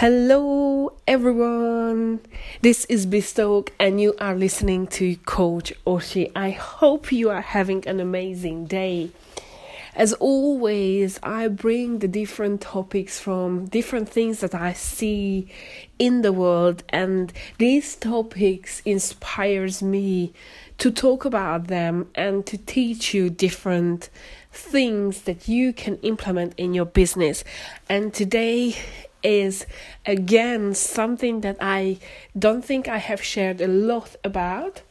Hello, everyone. This is Bistoke, and you are listening to Coach Oshi. I hope you are having an amazing day. As always, I bring the different topics from different things that I see in the world, and these topics inspires me to talk about them and to teach you different things that you can implement in your business. And today is again something that I don't think I have shared a lot about.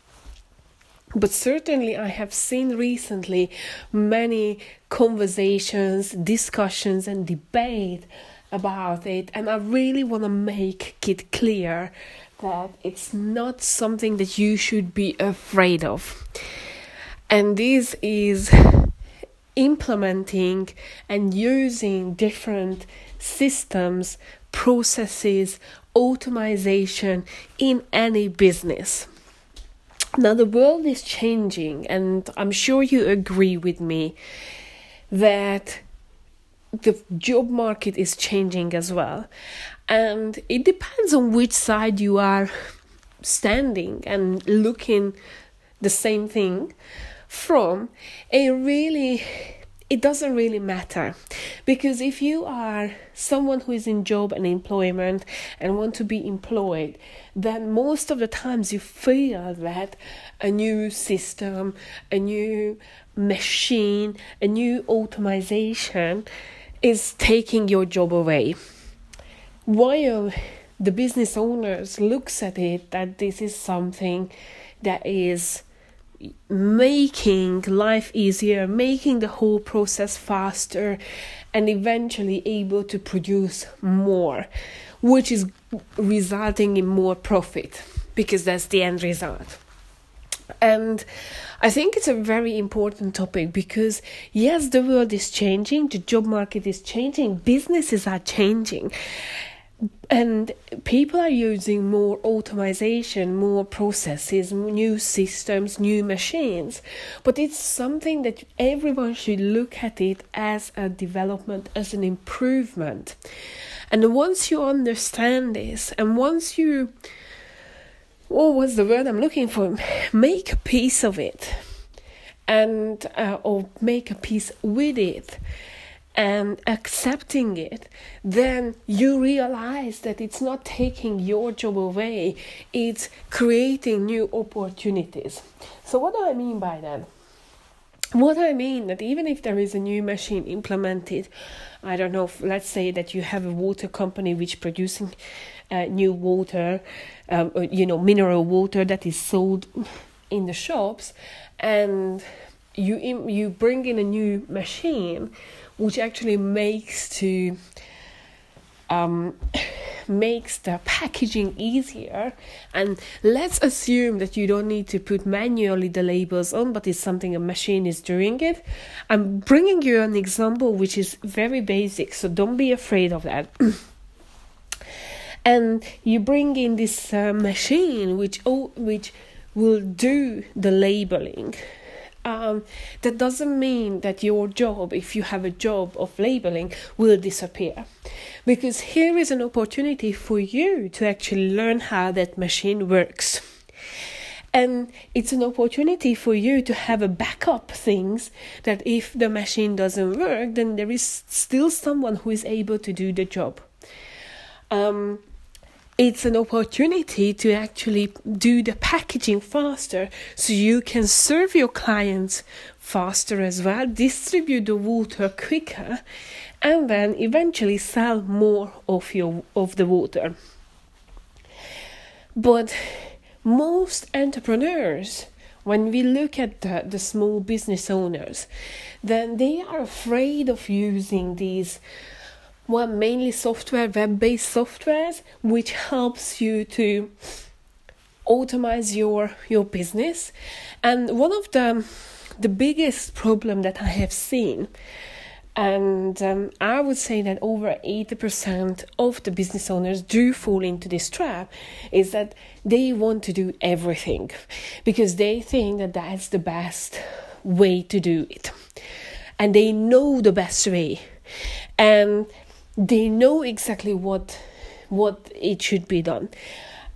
But certainly, I have seen recently many conversations, discussions, and debate about it, and I really want to make it clear that it's not something that you should be afraid of. And this is implementing and using different systems, processes, automation in any business. Now, the world is changing, and I'm sure you agree with me that the job market is changing as well. And it depends on which side you are standing and looking the same thing from. a really it doesn't really matter. Because if you are someone who is in job and employment and want to be employed then most of the times you feel that a new system a new machine a new automation is taking your job away. While the business owners looks at it that this is something that is making life easier, making the whole process faster, and eventually able to produce more, which is resulting in more profit because that's the end result. And I think it's a very important topic because, yes, the world is changing, the job market is changing, businesses are changing and people are using more automation, more processes, new systems, new machines. But it's something that everyone should look at it as a development, as an improvement. And once you understand this, and once you, what was the word I'm looking for? Make a peace of it, and uh, or make a peace with it and accepting it, then you realize that it's not taking your job away, it's creating new opportunities. So, what do I mean by that? What I mean that even if there is a new machine implemented, I don't know, let's say that you have a water company which producing uh, new water, um, uh, you know, mineral water that is sold in the shops, and you you bring in a new machine which actually makes to um, makes the packaging easier. And let's assume that you don't need to put manually the labels on but it's something a machine is doing it. I'm bringing you an example which is very basic so don't be afraid of that. And you bring in this uh, machine which oh, which will do the labeling um, that doesn't mean that your job, if you have a job of labeling, will disappear. Because here is an opportunity for you to actually learn how that machine works. And it's an opportunity for you to have a backup things that if the machine doesn't work, then there is still someone who is able to do the job. Um, it's an opportunity to actually do the packaging faster so you can serve your clients faster as well, distribute the water quicker, and then eventually sell more of your of the water. But most entrepreneurs when we look at the, the small business owners, then they are afraid of using these well, mainly software, web based softwares, which helps you to automate your your business. And one of the the biggest problem that I have seen, and um, I would say that over 80% of the business owners do fall into this trap, is that they want to do everything because they think that that's the best way to do it. And they know the best way. And they know exactly what what it should be done.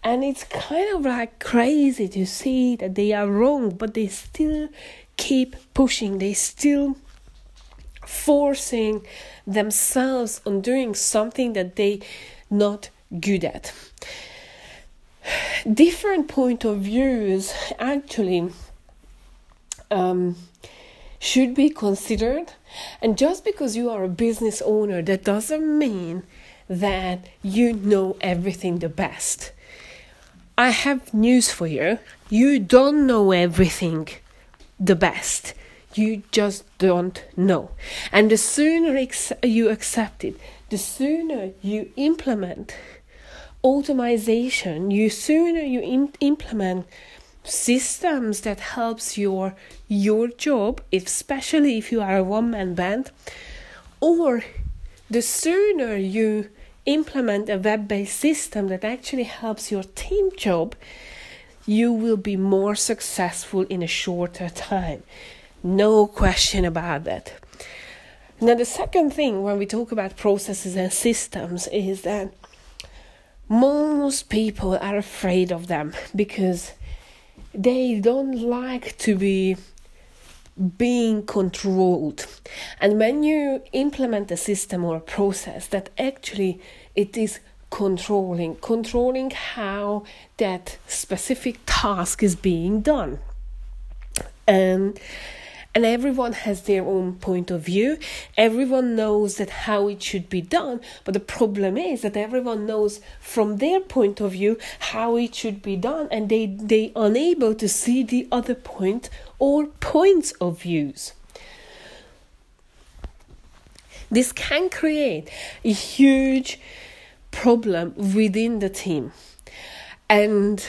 And it's kind of like crazy to see that they are wrong, but they still keep pushing, they still forcing themselves on doing something that they not good at. Different point of views actually um, should be considered. And just because you are a business owner, that doesn't mean that you know everything the best. I have news for you. You don't know everything the best. You just don't know. And the sooner you accept it, the sooner you implement automation, you sooner you in- implement systems that helps your your job, especially if you are a one man band, or the sooner you implement a web based system that actually helps your team job, you will be more successful in a shorter time. No question about that. Now, the second thing when we talk about processes and systems is that most people are afraid of them because they don't like to be being controlled. And when you implement a system or a process that actually it is controlling controlling how that specific task is being done. And and everyone has their own point of view. Everyone knows that how it should be done. But the problem is that everyone knows from their point of view how it should be done. And they they unable to see the other point or points of views. This can create a huge problem within the team. And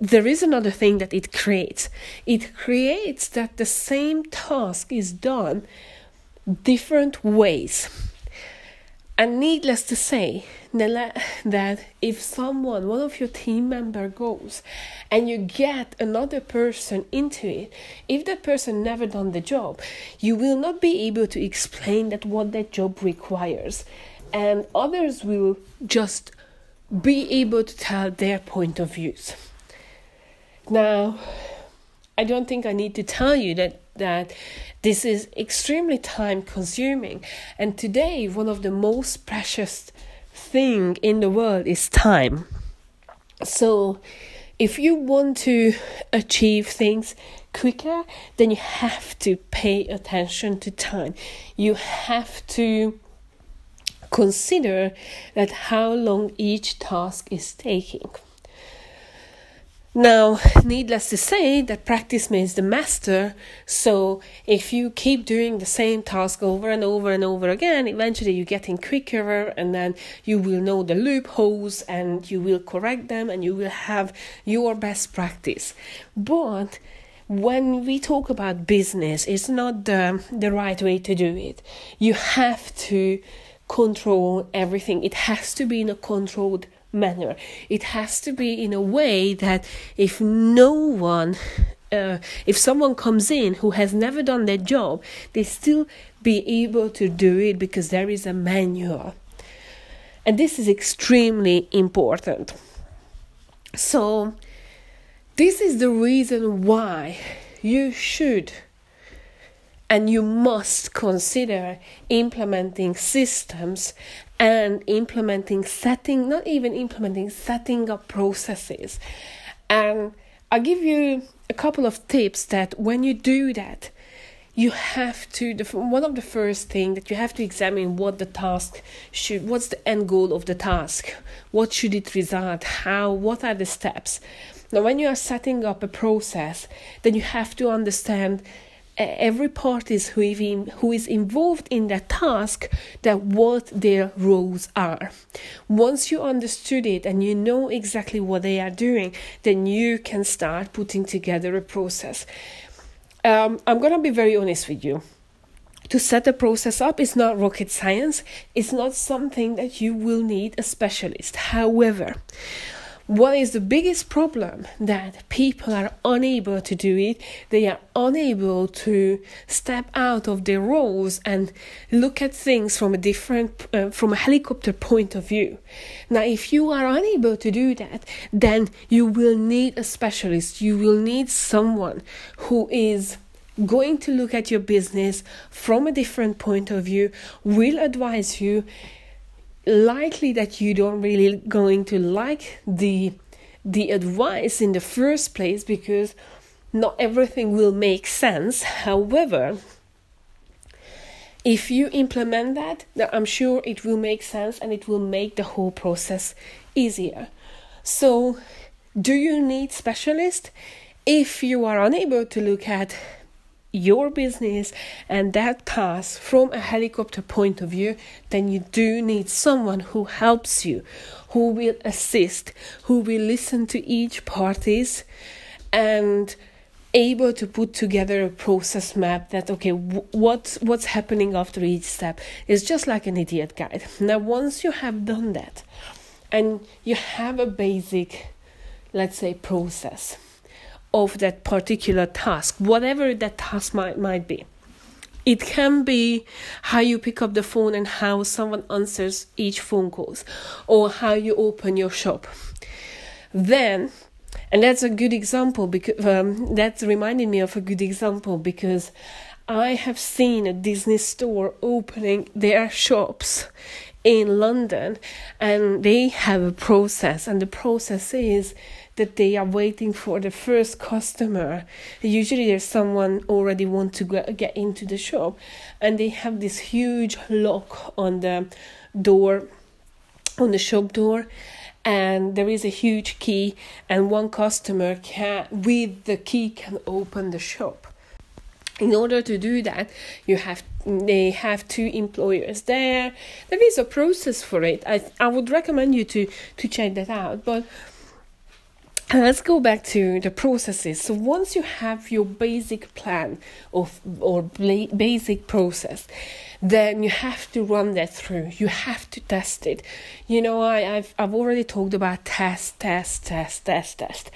there is another thing that it creates. It creates that the same task is done different ways. And needless to say, that if someone, one of your team member goes and you get another person into it, if that person never done the job, you will not be able to explain that what that job requires. And others will just be able to tell their point of views. Now, I don't think I need to tell you that that this is extremely time consuming and today one of the most precious thing in the world is time. So, if you want to achieve things quicker, then you have to pay attention to time. You have to consider that how long each task is taking. Now, needless to say, that practice makes the master. So, if you keep doing the same task over and over and over again, eventually you're getting quicker, and then you will know the loopholes and you will correct them and you will have your best practice. But when we talk about business, it's not the, the right way to do it. You have to control everything, it has to be in a controlled manner. It has to be in a way that if no one, uh, if someone comes in who has never done their job, they still be able to do it because there is a manual. And this is extremely important. So, this is the reason why you should and you must consider implementing systems and implementing setting not even implementing setting up processes. And i'll give you a couple of tips that when you do that you have to the one of the first thing that you have to examine what the task should what's the end goal of the task? What should it result? How what are the steps? Now when you are setting up a process then you have to understand every party who, even, who is involved in that task that what their roles are. Once you understood it and you know exactly what they are doing, then you can start putting together a process. Um, I'm gonna be very honest with you. To set a process up is not rocket science. It's not something that you will need a specialist. However, what is the biggest problem? That people are unable to do it. They are unable to step out of their roles and look at things from a different uh, from a helicopter point of view. Now if you are unable to do that then you will need a specialist. You will need someone who is going to look at your business from a different point of view will advise you likely that you don't really going to like the the advice in the first place because not everything will make sense. However if you implement that i'm sure it will make sense and it will make the whole process easier. So do you need specialist? If you are unable to look at your business and that task from a helicopter point of view, then you do need someone who helps you, who will assist, who will listen to each parties and able to put together a process map that okay what's what's happening after each step is just like an idiot guide. Now once you have done that and you have a basic let's say process of that particular task, whatever that task might, might be. It can be how you pick up the phone and how someone answers each phone calls, or how you open your shop. Then, and that's a good example because um, that's reminding me of a good example because I have seen a Disney store opening their shops in London, and they have a process, and the process is that they are waiting for the first customer. Usually, there's someone already want to get into the shop, and they have this huge lock on the door, on the shop door, and there is a huge key, and one customer can, with the key, can open the shop. In order to do that, you have they have two employers there. There is a process for it. I I would recommend you to to check that out, but let's go back to the processes. So once you have your basic plan of or basic process then you have to run that through. You have to test it. You know I, have I've already talked about test test test test test.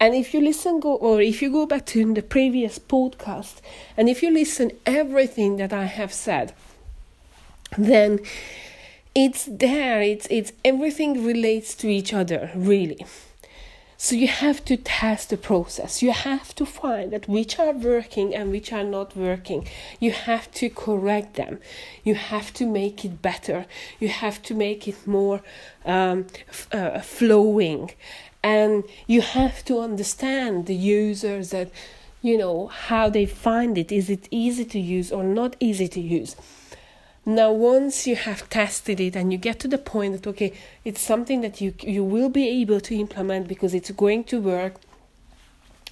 And if you listen go or if you go back to the previous podcast and if you listen everything that i have said then it's there. It's it's everything relates to each other really so you have to test the process. You have to find that which are working and which are not working. You have to correct them. You have to make it better. You have to make it more um, f- uh, flowing. And you have to understand the users that, you know, how they find it. Is it easy to use or not easy to use? Now, once you have tested it and you get to the point that okay, it's something that you you will be able to implement because it's going to work,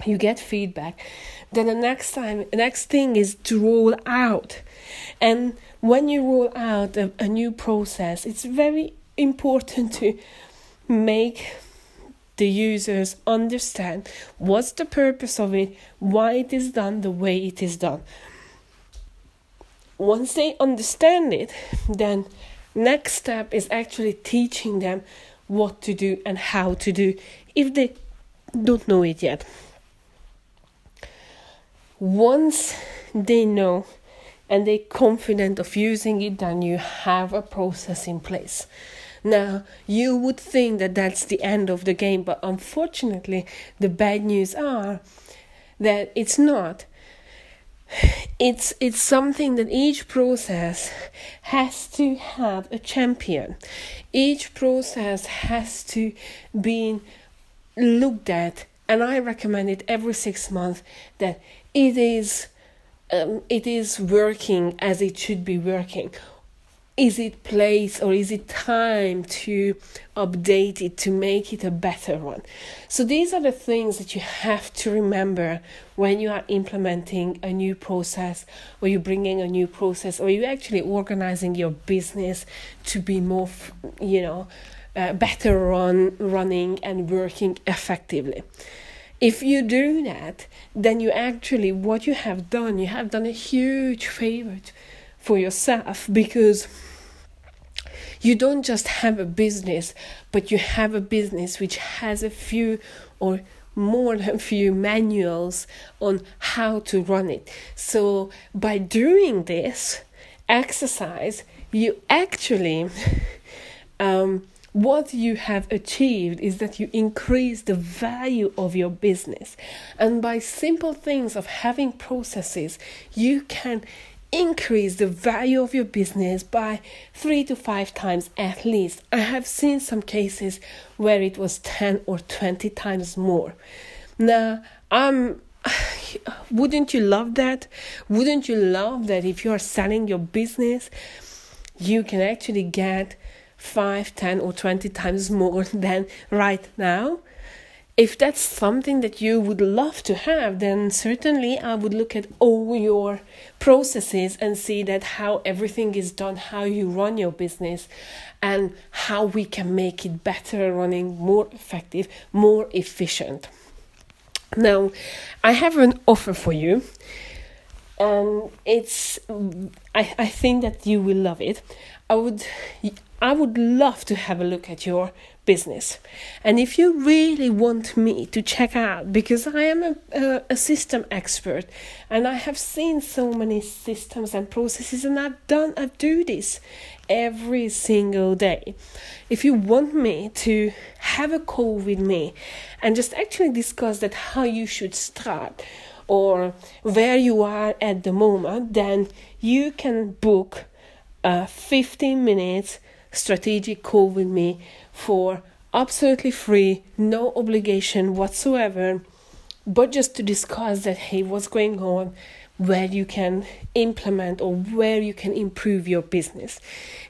you get feedback. Then the next time, the next thing is to roll out, and when you roll out a, a new process, it's very important to make the users understand what's the purpose of it, why it is done the way it is done once they understand it, then next step is actually teaching them what to do and how to do if they don't know it yet. Once they know and they're confident of using it, then you have a process in place. Now, you would think that that's the end of the game, but unfortunately, the bad news are that it's not it's it's something that each process has to have a champion. Each process has to be looked at and i recommend it every six months that it is um, it is working as it should be working is it place or is it time to update it to make it a better one? So these are the things that you have to remember when you are implementing a new process or you're bringing a new process or you're actually organizing your business to be more you know uh, better run running and working effectively. If you do that then you actually what you have done you have done a huge favor for yourself because you don't just have a business, but you have a business which has a few or more than a few manuals on how to run it. So by doing this exercise, you actually um, what you have achieved is that you increase the value of your business. And by simple things of having processes, you can increase the value of your business by three to five times at least. I have seen some cases where it was 10 or 20 times more. Now, I'm um, wouldn't you love that? Wouldn't you love that if you are selling your business, you can actually get 5, 10, or 20 times more than right now? If that's something that you would love to have, then certainly I would look at all your processes and see that how everything is done, how you run your business, and how we can make it better running, more effective, more efficient. Now, I have an offer for you, and it's I, I think that you will love it. I would I would love to have a look at your business. And if you really want me to check out, because I am a, a, a, system expert and I have seen so many systems and processes, and I've done, I do this every single day. If you want me to have a call with me and just actually discuss that how you should start or where you are at the moment, then you can book a 15 minutes strategic call with me for absolutely free, no obligation whatsoever, but just to discuss that hey, what's going on, where you can implement or where you can improve your business.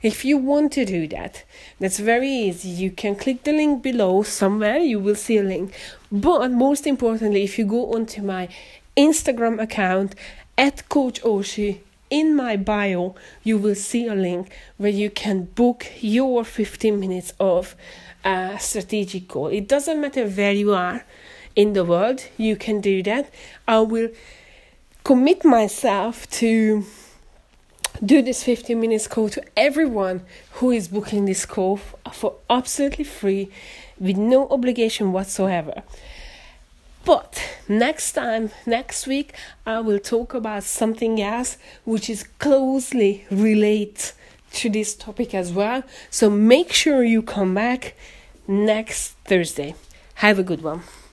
If you want to do that, that's very easy. You can click the link below somewhere, you will see a link. But most importantly, if you go onto my Instagram account at Coach Oshi, in my bio, you will see a link where you can book your 15 minutes of a strategic goal. It doesn't matter where you are in the world, you can do that. I will commit myself to do this 15 minutes call to everyone who is booking this call for absolutely free with no obligation whatsoever. But next time, next week, I will talk about something else which is closely related to this topic as well. So make sure you come back next Thursday. Have a good one.